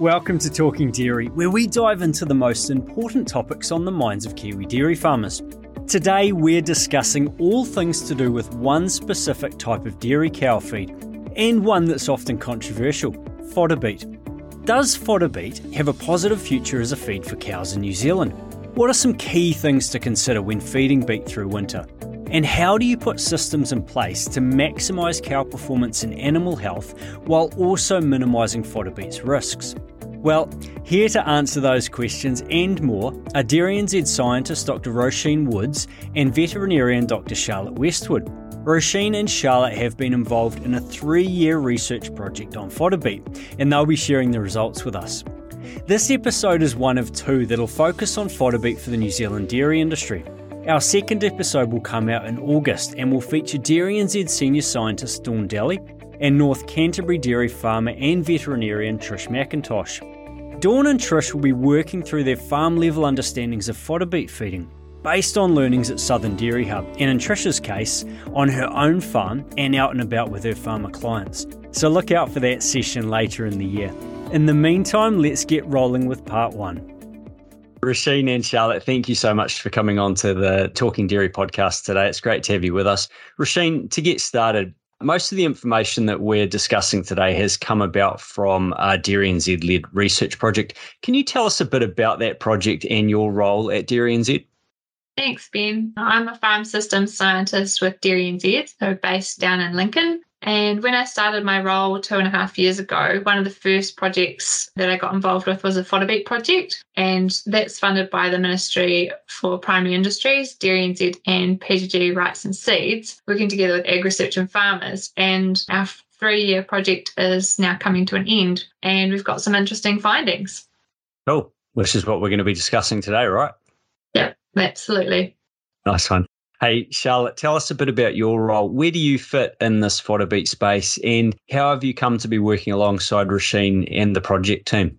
Welcome to Talking Dairy, where we dive into the most important topics on the minds of Kiwi dairy farmers. Today, we're discussing all things to do with one specific type of dairy cow feed, and one that's often controversial fodder beet. Does fodder beet have a positive future as a feed for cows in New Zealand? What are some key things to consider when feeding beet through winter? And how do you put systems in place to maximise cow performance and animal health while also minimising fodder beet's risks? Well, here to answer those questions and more are Dairy NZ scientist Dr. Roisin Woods and veterinarian Dr. Charlotte Westwood. Roisin and Charlotte have been involved in a three year research project on fodder beet, and they'll be sharing the results with us. This episode is one of two that'll focus on fodder beet for the New Zealand dairy industry. Our second episode will come out in August and will feature Dairy NZ senior scientist Dawn Dalley and North Canterbury dairy farmer and veterinarian Trish McIntosh. Dawn and Trish will be working through their farm level understandings of fodder beet feeding, based on learnings at Southern Dairy Hub, and in Trish's case, on her own farm and out and about with her farmer clients. So look out for that session later in the year. In the meantime, let's get rolling with part one. Roisin and Charlotte, thank you so much for coming on to the Talking Dairy podcast today. It's great to have you with us. Roisin, to get started, most of the information that we're discussing today has come about from a Dairy NZ led research project. Can you tell us a bit about that project and your role at Dairy NZ? Thanks, Ben. I'm a farm systems scientist with Dairy NZ, so based down in Lincoln. And when I started my role two and a half years ago, one of the first projects that I got involved with was a fodder beet project. And that's funded by the Ministry for Primary Industries, Dairy NZ, and PGG Wrightson Seeds, working together with AgResearch and farmers. And our three year project is now coming to an end. And we've got some interesting findings. Cool. Which is what we're going to be discussing today, right? Yeah, absolutely. Nice one. Hey, Charlotte, tell us a bit about your role. Where do you fit in this fodder beet space and how have you come to be working alongside Roisin and the project team?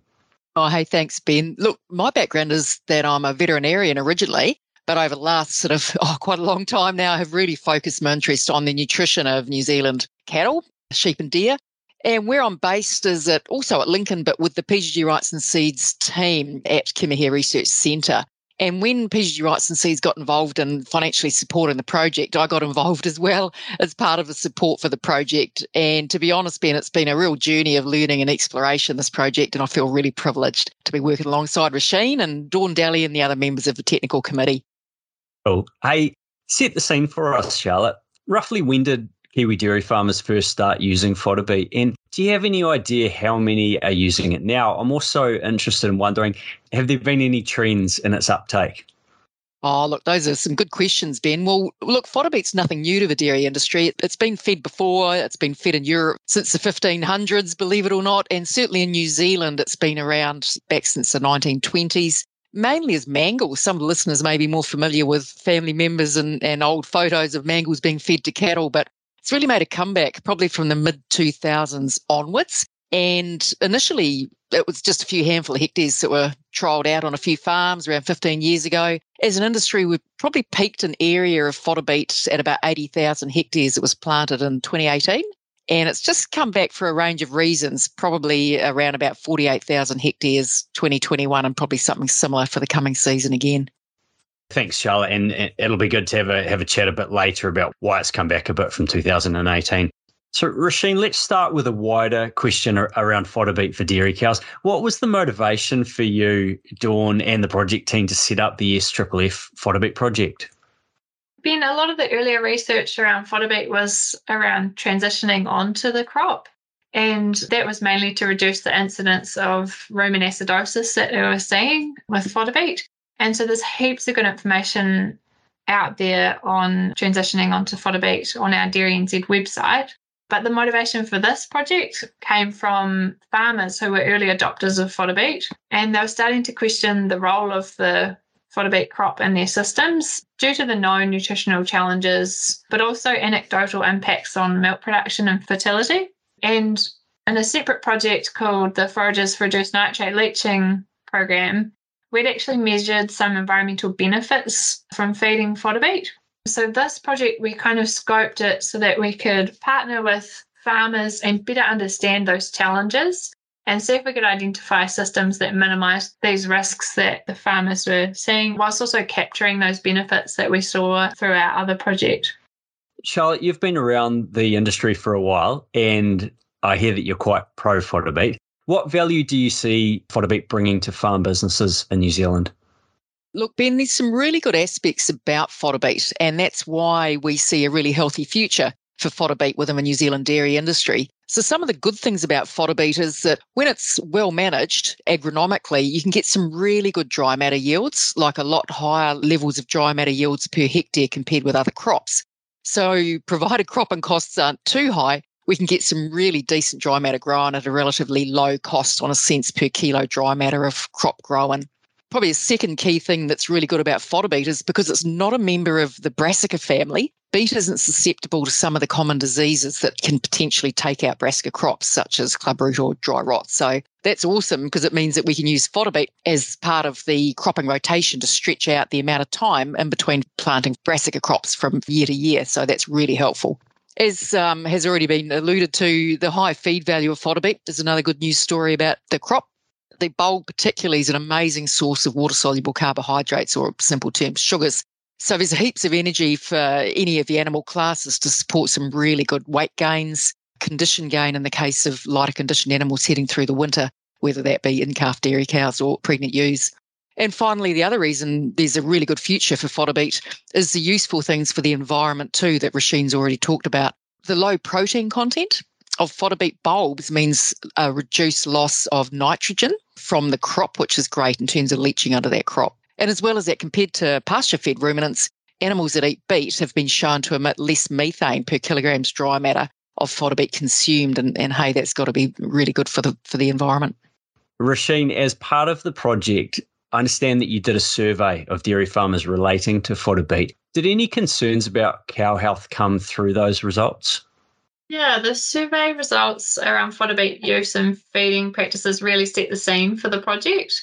Oh, hey, thanks, Ben. Look, my background is that I'm a veterinarian originally, but over the last sort of oh, quite a long time now, I have really focused my interest on the nutrition of New Zealand cattle, sheep, and deer. And where I'm based is at also at Lincoln, but with the PGG Wrightson Seeds team at Kimihia Research Centre. And when PGG Wrightson Seeds got involved in financially supporting the project, I got involved as well as part of the support for the project. And to be honest, Ben, it's been a real journey of learning and exploration, this project. And I feel really privileged to be working alongside Roisin and Dawn Dalley and the other members of the technical committee. Cool. Hey, set the scene for us, Charlotte. Roughly when did Kiwi dairy farmers first start using fodder beet? And do you have any idea how many are using it now? I'm also interested in wondering have there been any trends in its uptake? Oh, look, those are some good questions, Ben. Well, look, fodder beet's nothing new to the dairy industry. It's been fed before. It's been fed in Europe since the 1500s, believe it or not. And certainly in New Zealand, it's been around back since the 1920s mainly as mangles. Some listeners may be more familiar with family members and, and old photos of mangles being fed to cattle, but it's really made a comeback probably from the mid 2000s onwards. And initially, it was just a few handful of hectares that were trialled out on a few farms around 15 years ago. As an industry, we probably peaked an area of fodder beet at about 80,000 hectares that was planted in 2018. And it's just come back for a range of reasons, probably around about 48,000 hectares 2021, and probably something similar for the coming season again. Thanks, Charlotte. And it'll be good to have a have a chat a bit later about why it's come back a bit from 2018. So, Roisin, let's start with a wider question around fodder beet for dairy cows. What was the motivation for you, Dawn, and the project team to set up the SFFF fodder beet project? Ben, a lot of the earlier research around fodder beet was around transitioning onto the crop. And that was mainly to reduce the incidence of rumen acidosis that we were seeing with fodder beet. And so there's heaps of good information out there on transitioning onto fodder beet on our Dairy NZ website. But the motivation for this project came from farmers who were early adopters of fodder beet, and they were starting to question the role of the fodder beet crop in their systems due to the known nutritional challenges, but also anecdotal impacts on milk production and fertility. And in a separate project called the Forages for Reduced Nitrate Leaching program, we'd actually measured some environmental benefits from feeding fodder beet. So this project, we kind of scoped it so that we could partner with farmers and better understand those challenges and see if we could identify systems that minimize these risks that the farmers were seeing, whilst also capturing those benefits that we saw through our other project. Charlotte, you've been around the industry for a while, and I hear that you're quite pro fodder beet. What value do you see fodder beet bringing to farm businesses in New Zealand? Look, Ben, there's some really good aspects about fodder beet, and that's why we see a really healthy future for fodder beet within the New Zealand dairy industry. So some of the good things about fodder beet is that when it's well managed agronomically, you can get some really good dry matter yields, like a lot higher levels of dry matter yields per hectare compared with other crops. So provided crop and costs aren't too high, we can get some really decent dry matter grown at a relatively low cost on a cents per kilo dry matter of crop growing. probably a second key thing that's really good about fodder beet is because it's not a member of the brassica family. Beet isn't susceptible to some of the common diseases that can potentially take out brassica crops, such as clubroot or dry rot. So that's awesome because it means that we can use fodder beet as part of the cropping rotation to stretch out the amount of time in between planting brassica crops from year to year. So that's really helpful. As um, has already been alluded to, the high feed value of fodder beet is another good news story about the crop. The bulb particularly is an amazing source of water soluble carbohydrates or simple terms sugars. So there's heaps of energy for any of the animal classes to support some really good weight gains condition gain in the case of lighter conditioned animals heading through the winter whether that be in calf dairy cows or pregnant ewes and finally, the other reason there's a really good future for fodder beet is the useful things for the environment too that Roisin's already talked about. The low protein content of fodder beet bulbs means a reduced loss of nitrogen from the crop, which is great in terms of leaching under that crop. And as well as that, compared to pasture fed ruminants, animals that eat beet have been shown to emit less methane per kilograms dry matter of fodder beet consumed. And, and hey, that's got to be really good for the for the environment. Roisin, as part of the project, I understand that you did a survey of dairy farmers relating to fodder beet. Did any concerns about cow health come through those results? Yeah, the survey results around fodder beet use and feeding practices really set the scene for the project.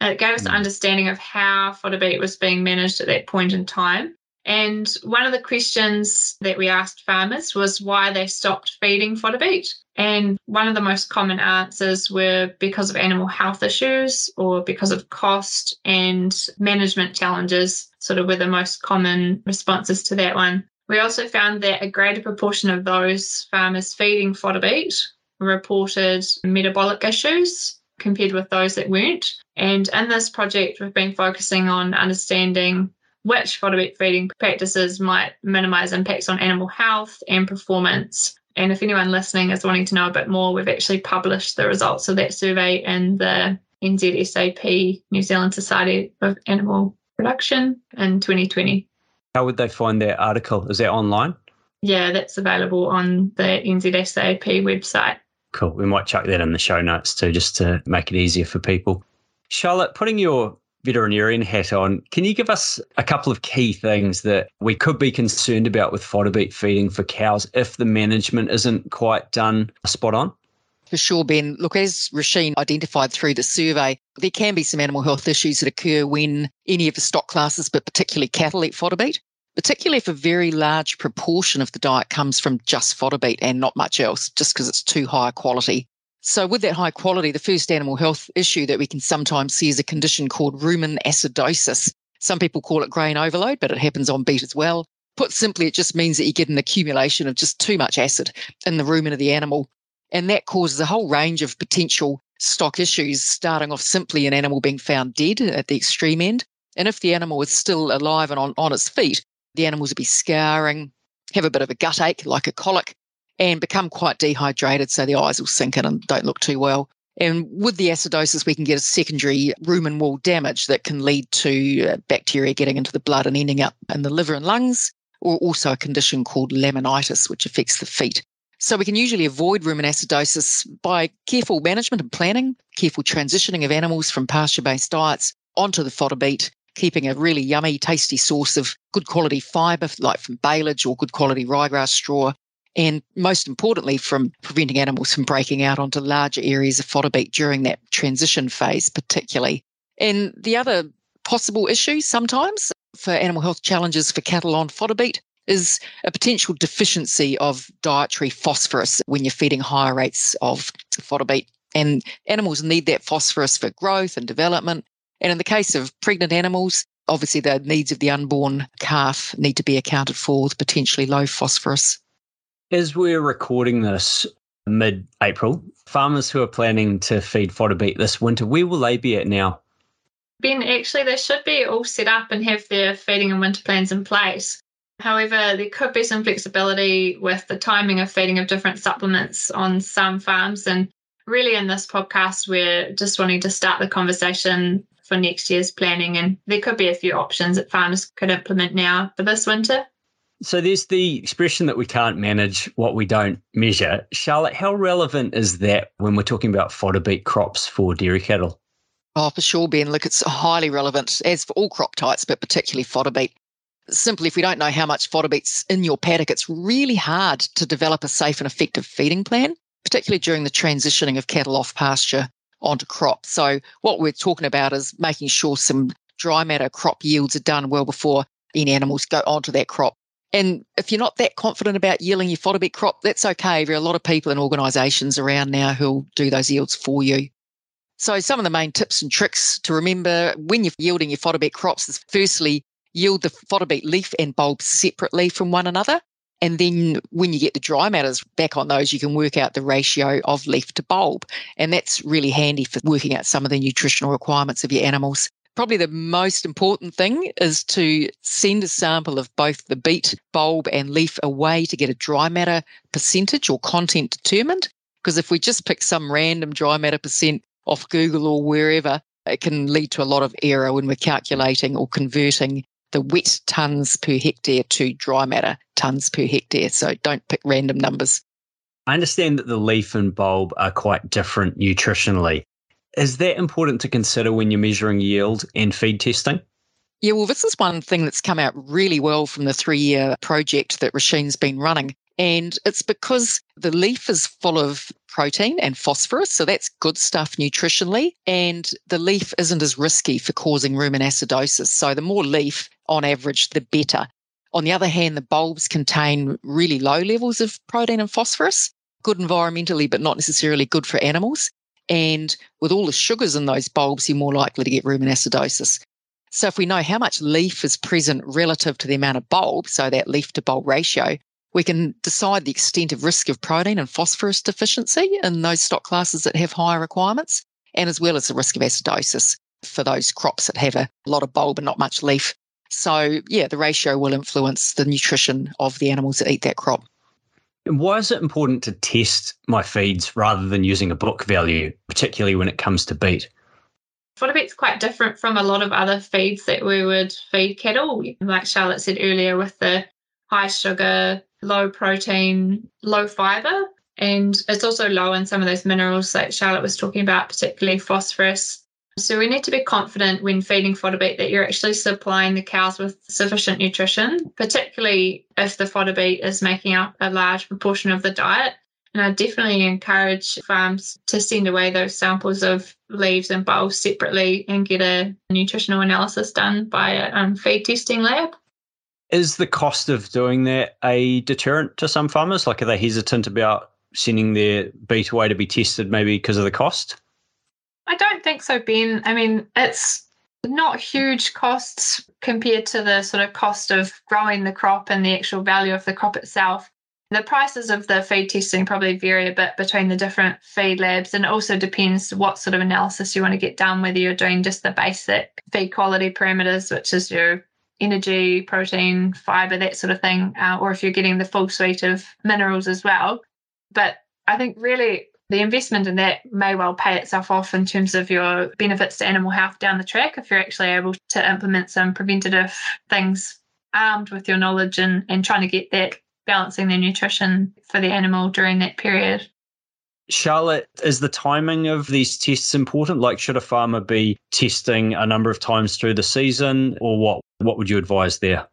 It gave us an mm. understanding of how fodder beet was being managed at that point in time. And one of the questions that we asked farmers was why they stopped feeding fodder beet. And one of the most common answers were because of animal health issues or because of cost and management challenges, sort of were the most common responses to that one. We also found that a greater proportion of those farmers feeding fodder beet reported metabolic issues compared with those that weren't. And in this project, we've been focusing on understanding which beet feeding practices might minimise impacts on animal health and performance. And if anyone listening is wanting to know a bit more, we've actually published the results of that survey in the NZSAP, New Zealand Society of Animal Production, in 2020. How would they find that article? Is that online? Yeah, that's available on the NZSAP website. Cool. We might chuck that in the show notes too, just to make it easier for people. Charlotte, putting your veterinarian hat on, can you give us a couple of key things that we could be concerned about with fodder beet feeding for cows if the management isn't quite done spot on? For sure, Ben. Look, as Roisin identified through the survey, there can be some animal health issues that occur when any of the stock classes, but particularly cattle, eat fodder beet, particularly if a very large proportion of the diet comes from just fodder beet and not much else, just because it's too high quality. So, with that high quality, the first animal health issue that we can sometimes see is a condition called rumen acidosis. Some people call it grain overload, but it happens on beet as well. Put simply, it just means that you get an accumulation of just too much acid in the rumen of the animal. And that causes a whole range of potential stock issues, starting off simply an animal being found dead at the extreme end. And if the animal is still alive and on, on its feet, the animals would be scouring, have a bit of a gut ache, like a colic, and become quite dehydrated. So the eyes will sink in and don't look too well. And with the acidosis, we can get a secondary rumen wall damage that can lead to uh, bacteria getting into the blood and ending up in the liver and lungs, or also a condition called laminitis, which affects the feet. So we can usually avoid rumen acidosis by careful management and planning, careful transitioning of animals from pasture-based diets onto the fodder beet, keeping a really yummy, tasty source of good quality fibre, like from baleage or good quality ryegrass straw, and most importantly, from preventing animals from breaking out onto larger areas of fodder beet during that transition phase, particularly. And the other possible issue sometimes for animal health challenges for cattle on fodder beet is a potential deficiency of dietary phosphorus when you're feeding higher rates of fodder beet. And animals need that phosphorus for growth and development. And in the case of pregnant animals, obviously the needs of the unborn calf need to be accounted for with potentially low phosphorus. As we're recording this mid April, farmers who are planning to feed fodder beet this winter, where will they be at now? Ben, actually, they should be all set up and have their feeding and winter plans in place. However, there could be some flexibility with the timing of feeding of different supplements on some farms. And really, in this podcast, we're just wanting to start the conversation for next year's planning. And there could be a few options that farmers could implement now for this winter. So there's the expression that we can't manage what we don't measure. Charlotte, how relevant is that when we're talking about fodder beet crops for dairy cattle? Oh, for sure, Ben. Look, it's highly relevant, as for all crop types, but particularly fodder beet. Simply, if we don't know how much fodder beet's in your paddock, it's really hard to develop a safe and effective feeding plan, particularly during the transitioning of cattle off pasture onto crop. So, what we're talking about is making sure some dry matter crop yields are done well before any animals go onto that crop. And if you're not that confident about yielding your fodder beet crop, that's okay. There are a lot of people and organisations around now who'll do those yields for you. So, some of the main tips and tricks to remember when you're yielding your fodder beet crops is firstly, yield the fodder beet leaf and bulb separately from one another. And then when you get the dry matters back on those, you can work out the ratio of leaf to bulb. And that's really handy for working out some of the nutritional requirements of your animals. Probably the most important thing is to send a sample of both the beet, bulb, and leaf away to get a dry matter percentage or content determined. Because if we just pick some random dry matter percent off Google or wherever, it can lead to a lot of error when we're calculating or converting the wet tons per hectare to dry matter tons per hectare. So don't pick random numbers. I understand that the leaf and bulb are quite different nutritionally. Is that important to consider when you're measuring yield and feed testing? Yeah, well, this is one thing that's come out really well from the three year project that Roisin's been running. And it's because the leaf is full of protein and phosphorus. So that's good stuff nutritionally. And the leaf isn't as risky for causing rumen acidosis. So the more leaf on average, the better. On the other hand, the bulbs contain really low levels of protein and phosphorus, good environmentally, but not necessarily good for animals. And with all the sugars in those bulbs, you're more likely to get rumen acidosis. So if we know how much leaf is present relative to the amount of bulb, so that leaf to bulb ratio, we can decide the extent of risk of protein and phosphorus deficiency in those stock classes that have higher requirements, and as well as the risk of acidosis for those crops that have a lot of bulb and not much leaf. So, yeah, the ratio will influence the nutrition of the animals that eat that crop. Why is it important to test my feeds rather than using a book value, particularly when it comes to beet? Fodder beet's quite different from a lot of other feeds that we would feed cattle. Like Charlotte said earlier, with the high sugar, low protein, low fiber. And it's also low in some of those minerals that Charlotte was talking about, particularly phosphorus. So we need to be confident when feeding fodder beet that you're actually supplying the cows with sufficient nutrition, particularly if the fodder beet is making up a large proportion of the diet. And I definitely encourage farms to send away those samples of leaves and bulbs separately and get a nutritional analysis done by a um, feed testing lab. Is the cost of doing that a deterrent to some farmers? Like, are they hesitant about sending their beet away to be tested maybe because of the cost? I don't think so, Ben. I mean, it's not huge costs compared to the sort of cost of growing the crop and the actual value of the crop itself. The prices of the feed testing probably vary a bit between the different feed labs, and it also depends what sort of analysis you want to get done, whether you're doing just the basic feed quality parameters, which is your energy, protein, fiber, that sort of thing, uh, or if you're getting the full suite of minerals as well. But I think really the investment in that may well pay itself off in terms of your benefits to animal health down the track if you're actually able to implement some preventative things armed with your knowledge and, and trying to get that balancing the nutrition for the animal during that period. Charlotte, is the timing of these tests important? Like, should a farmer be testing a number of times through the season, or what? What would you advise there?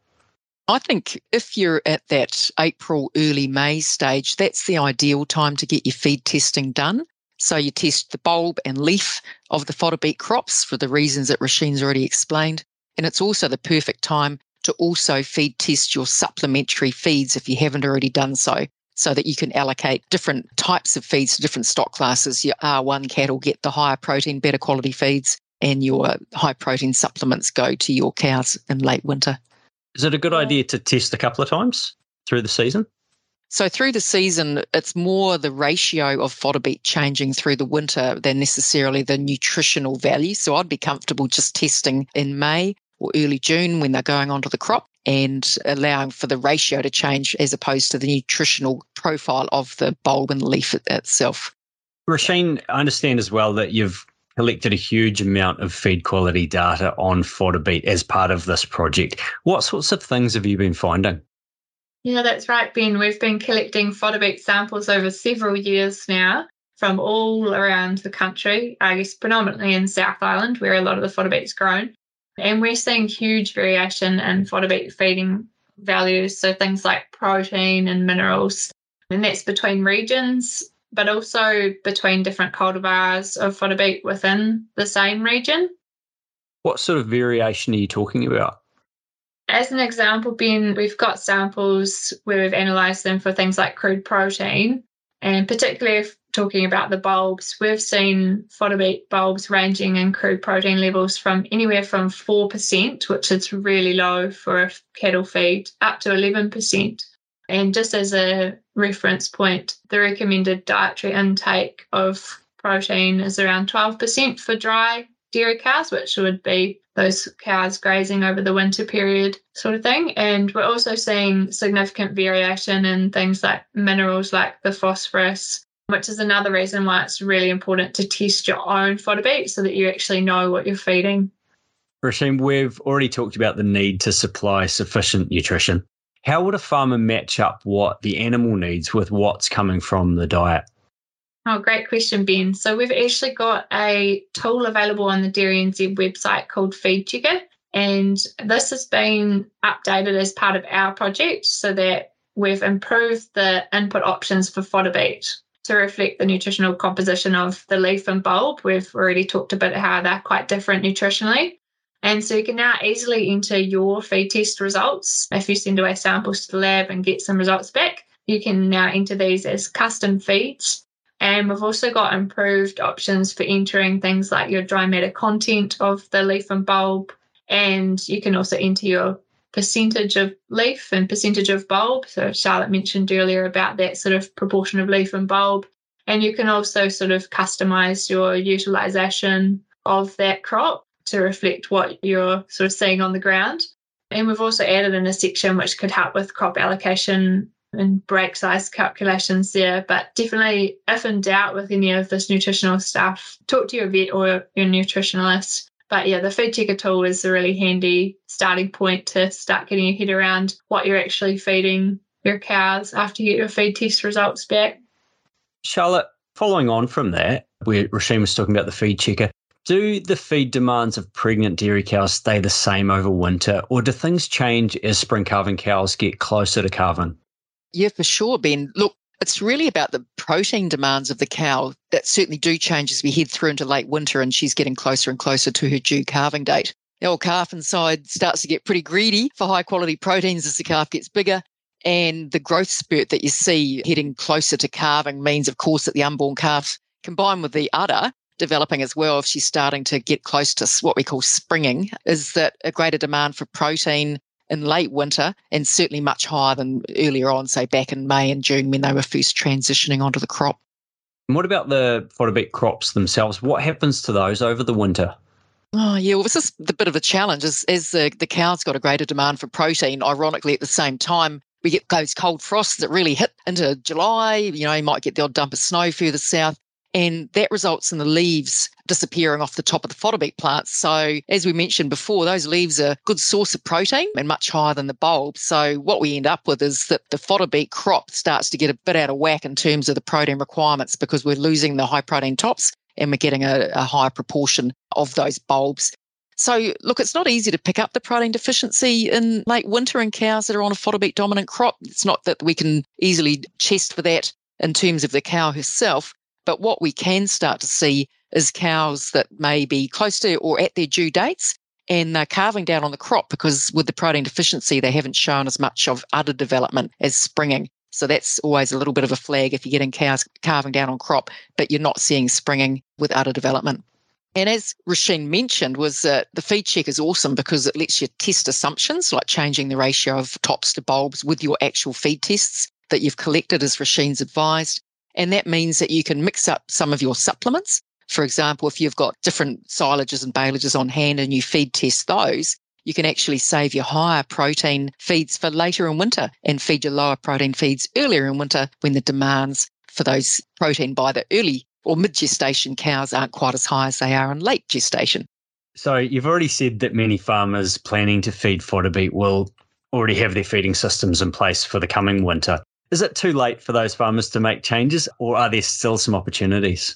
I think if you're at that April, early May stage, that's the ideal time to get your feed testing done. So you test the bulb and leaf of the fodder beet crops for the reasons that Roisin's already explained. And it's also the perfect time to also feed test your supplementary feeds if you haven't already done so. so that you can allocate different types of feeds to different stock classes. Your R1 cattle get the higher protein, better quality feeds, and your high protein supplements go to your cows in late winter. Is it a good idea to test a couple of times through the season? So through the season, it's more the ratio of fodder beet changing through the winter than necessarily the nutritional value. So I'd be comfortable just testing in May or early June when they're going onto the crop and allowing for the ratio to change as opposed to the nutritional profile of the bulb and leaf itself. Roisin, I understand as well that you've collected a huge amount of feed quality data on fodder beet as part of this project. What sorts of things have you been finding? Yeah, that's right, Ben. We've been collecting fodder beet samples over several years now from all around the country, I guess predominantly in South Island, where a lot of the fodder beet's grown. And we're seeing huge variation in fodder beet feeding values. So things like protein and minerals. And that's between regions, but also between different cultivars of fodder beet within the same region. What sort of variation are you talking about? As an example, Ben, we've got samples where we've analysed them for things like crude protein, and particularly if talking about the bulbs, we've seen fodder beet bulbs ranging in crude protein levels from anywhere from 4%, which is really low for a cattle feed, up to 11%. And just as a reference point, the recommended dietary intake of protein is around 12% for dry dairy cows, which would be those cows grazing over the winter period, sort of thing. And we're also seeing significant variation in things like minerals like the phosphorus, which is another reason why it's really important to test your own fodder beet so that you actually know what you're feeding. Roisin, we've already talked about the need to supply sufficient nutrition. How would a farmer match up what the animal needs with what's coming from the diet? Oh, great question, Ben. So we've actually got a tool available on the Dairy NZ website called Feed Checker. And this has been updated as part of our project so that we've improved the input options for fodder beet to reflect the nutritional composition of the leaf and bulb. We've already talked about how they're quite different nutritionally. And so you can now easily enter your feed test results. If you send away samples to the lab and get some results back, you can now enter these as custom feeds and we've also got improved options for entering things like your dry matter content of the leaf and bulb. And you can also enter your percentage of leaf and percentage of bulb. So Charlotte mentioned earlier about that sort of proportion of leaf and bulb. And you can also sort of customize your utilization of that crop to reflect what you're sort of seeing on the ground. And we've also added in a section which could help with crop allocation and break size calculations there. But definitely, if in doubt with any of this nutritional stuff, talk to your vet or your nutritionalist. But yeah, the feed checker tool is a really handy starting point to start getting your head around what you're actually feeding your cows after you get your feed test results back. Charlotte, following on from that, where Roisin was talking about the feed checker, do the feed demands of pregnant dairy cows stay the same over winter, or do things change as spring calving cows get closer to calving? Yeah, for sure, Ben. Look, it's really about the protein demands of the cow that certainly do change as we head through into late winter and she's getting closer and closer to her due calving date. The old calf inside starts to get pretty greedy for high quality proteins as the calf gets bigger. And the growth spurt that you see heading closer to calving means, of course, that the unborn calf, combined with the udder developing as well, if she's starting to get close to what we call springing, is that a greater demand for protein in late winter and certainly much higher than earlier on, say back in May and June when they were first transitioning onto the crop. And what about the fodder beet crops themselves? What happens to those over the winter? Oh, yeah. Well, this is the bit of a challenge. As, as the, the cow's got a greater demand for protein, ironically, at the same time, we get those cold frosts that really hit into July. You know, you might get the odd dump of snow further south. And that results in the leaves disappearing off the top of the fodder beet plants. So, as we mentioned before, those leaves are a good source of protein and much higher than the bulb. So, what we end up with is that the fodder beet crop starts to get a bit out of whack in terms of the protein requirements because we're losing the high protein tops and we're getting a, a higher proportion of those bulbs. So, look, it's not easy to pick up the protein deficiency in late winter in cows that are on a fodder beet dominant crop. It's not that we can easily test for that in terms of the cow herself. But what we can start to see is cows that may be close to or at their due dates and they're calving down on the crop because with the protein deficiency, they haven't shown as much of udder development as springing. So that's always a little bit of a flag if you're getting cows calving down on crop, but you're not seeing springing with udder development. And as Roisin mentioned, was that the feed check is awesome because it lets you test assumptions like changing the ratio of tops to bulbs with your actual feed tests that you've collected as Roisin's advised. And that means that you can mix up some of your supplements. For example, if you've got different silages and baleages on hand and you feed test those, you can actually save your higher protein feeds for later in winter and feed your lower protein feeds earlier in winter when the demands for those protein by the early or mid gestation cows aren't quite as high as they are in late gestation. So you've already said that many farmers planning to feed fodder beet will already have their feeding systems in place for the coming winter. Is it too late for those farmers to make changes or are there still some opportunities?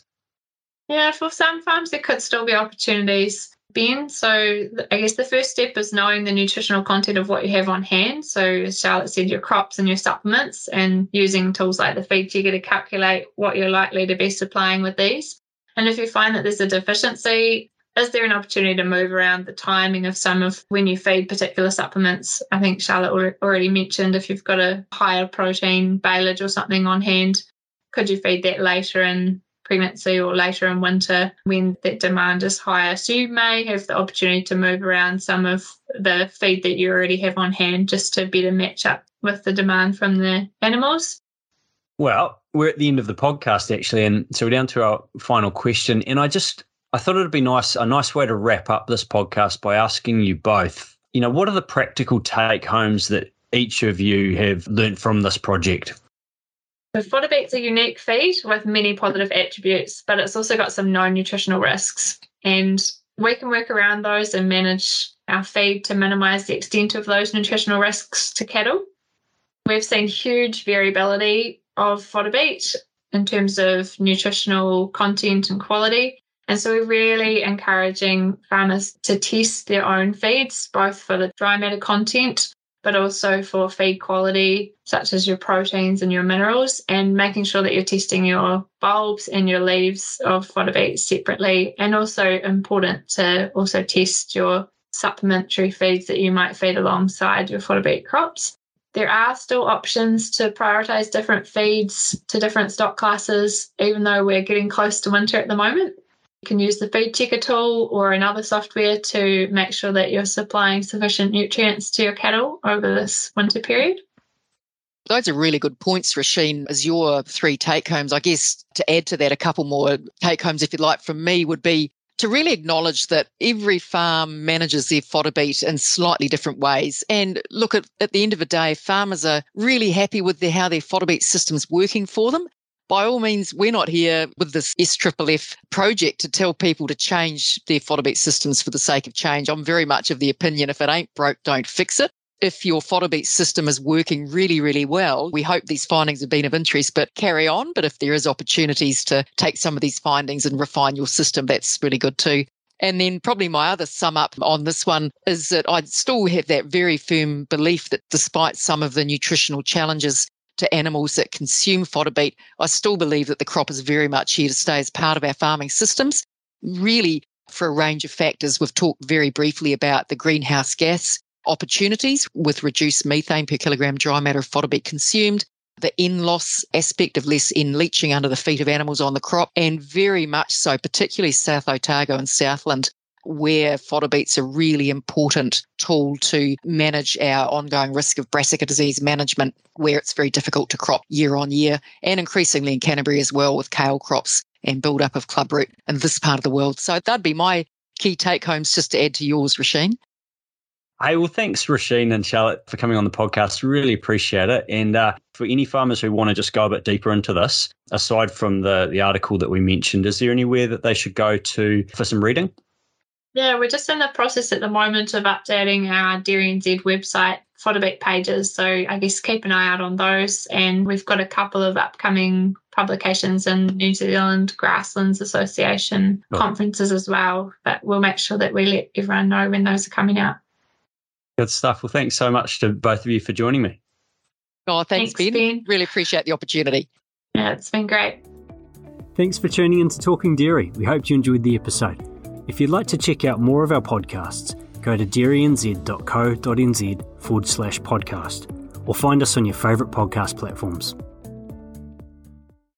Yeah, for some farms, there could still be opportunities. Ben. So I guess the first step is knowing the nutritional content of what you have on hand. So as Charlotte said, your crops and your supplements and using tools like the feed checker to calculate what you're likely to be supplying with these. And if you find that there's a deficiency, is there an opportunity to move around the timing of some of when you feed particular supplements? I think Charlotte already mentioned if you've got a higher protein baleage or something on hand, could you feed that later in pregnancy or later in winter when that demand is higher. So you may have the opportunity to move around some of the feed that you already have on hand just to better match up with the demand from the animals. Well, we're at the end of the podcast actually, and so we're down to our final question. And I just I thought it'd be nice a nice way to wrap up this podcast by asking you both, you know, what are the practical take homes that each of you have learned from this project? So beet's a unique feed with many positive attributes, but it's also got some known nutritional risks. And we can work around those and manage our feed to minimize the extent of those nutritional risks to cattle. We've seen huge variability of fodder in terms of nutritional content and quality. And so we're really encouraging farmers to test their own feeds, both for the dry matter content but also for feed quality, such as your proteins and your minerals, and making sure that you're testing your bulbs and your leaves of fodder beet separately. And also important to also test your supplementary feeds that you might feed alongside your fodder beet crops. There are still options to prioritize different feeds to different stock classes, even though we're getting close to winter at the moment. You can use the feed checker tool or another software to make sure that you're supplying sufficient nutrients to your cattle over this winter period. Those are really good points, Roisin, as your three take homes. I guess to add to that, a couple more take homes, if you'd like, from me would be to really acknowledge that every farm manages their fodder beet in slightly different ways. And look, at, at the end of the day, farmers are really happy with how their fodder beet system's working for them by all means, we're not here with this SFFF project to tell people to change their fodder beet systems for the sake of change. I'm very much of the opinion if it ain't broke, don't fix it. If your fodder beet system is working really, really well, we hope these findings have been of interest, but carry on. But if there is opportunities to take some of these findings and refine your system, that's really good too. And then probably my other sum up on this one is that I still have that very firm belief that despite some of the nutritional challenges to animals that consume fodder beet, I still believe that the crop is very much here to stay as part of our farming systems. Really, for a range of factors, we've talked very briefly about the greenhouse gas opportunities with reduced methane per kilogram dry matter of fodder beet consumed, the N loss aspect of less N leaching under the feet of animals on the crop, and very much so, particularly South Otago and Southland, where fodder beet's a really important tool to manage our ongoing risk of brassica disease management, where it's very difficult to crop year on year, and increasingly in Canterbury as well with kale crops and build up of clubroot in this part of the world. So that'd be my key take homes just to add to yours, Roisin. Hey, well, thanks, Roisin and Charlotte, for coming on the podcast. Really appreciate it. And uh, for any farmers who want to just go a bit deeper into this, aside from the, the article that we mentioned, is there anywhere that they should go to for some reading? Yeah, we're just in the process at the moment of updating our Dairy NZ website fodder beet pages. So I guess keep an eye out on those. And we've got a couple of upcoming publications in New Zealand Grasslands Association oh. conferences as well. But we'll make sure that we let everyone know when those are coming out. Good stuff. Well, thanks so much to both of you for joining me. Oh, thanks, thanks ben. ben. Really appreciate the opportunity. Yeah, it's been great. Thanks for tuning in to Talking Dairy. We hope you enjoyed the episode. If you'd like to check out more of our podcasts, go to dairynz.co.nz forward slash podcast or find us on your favourite podcast platforms.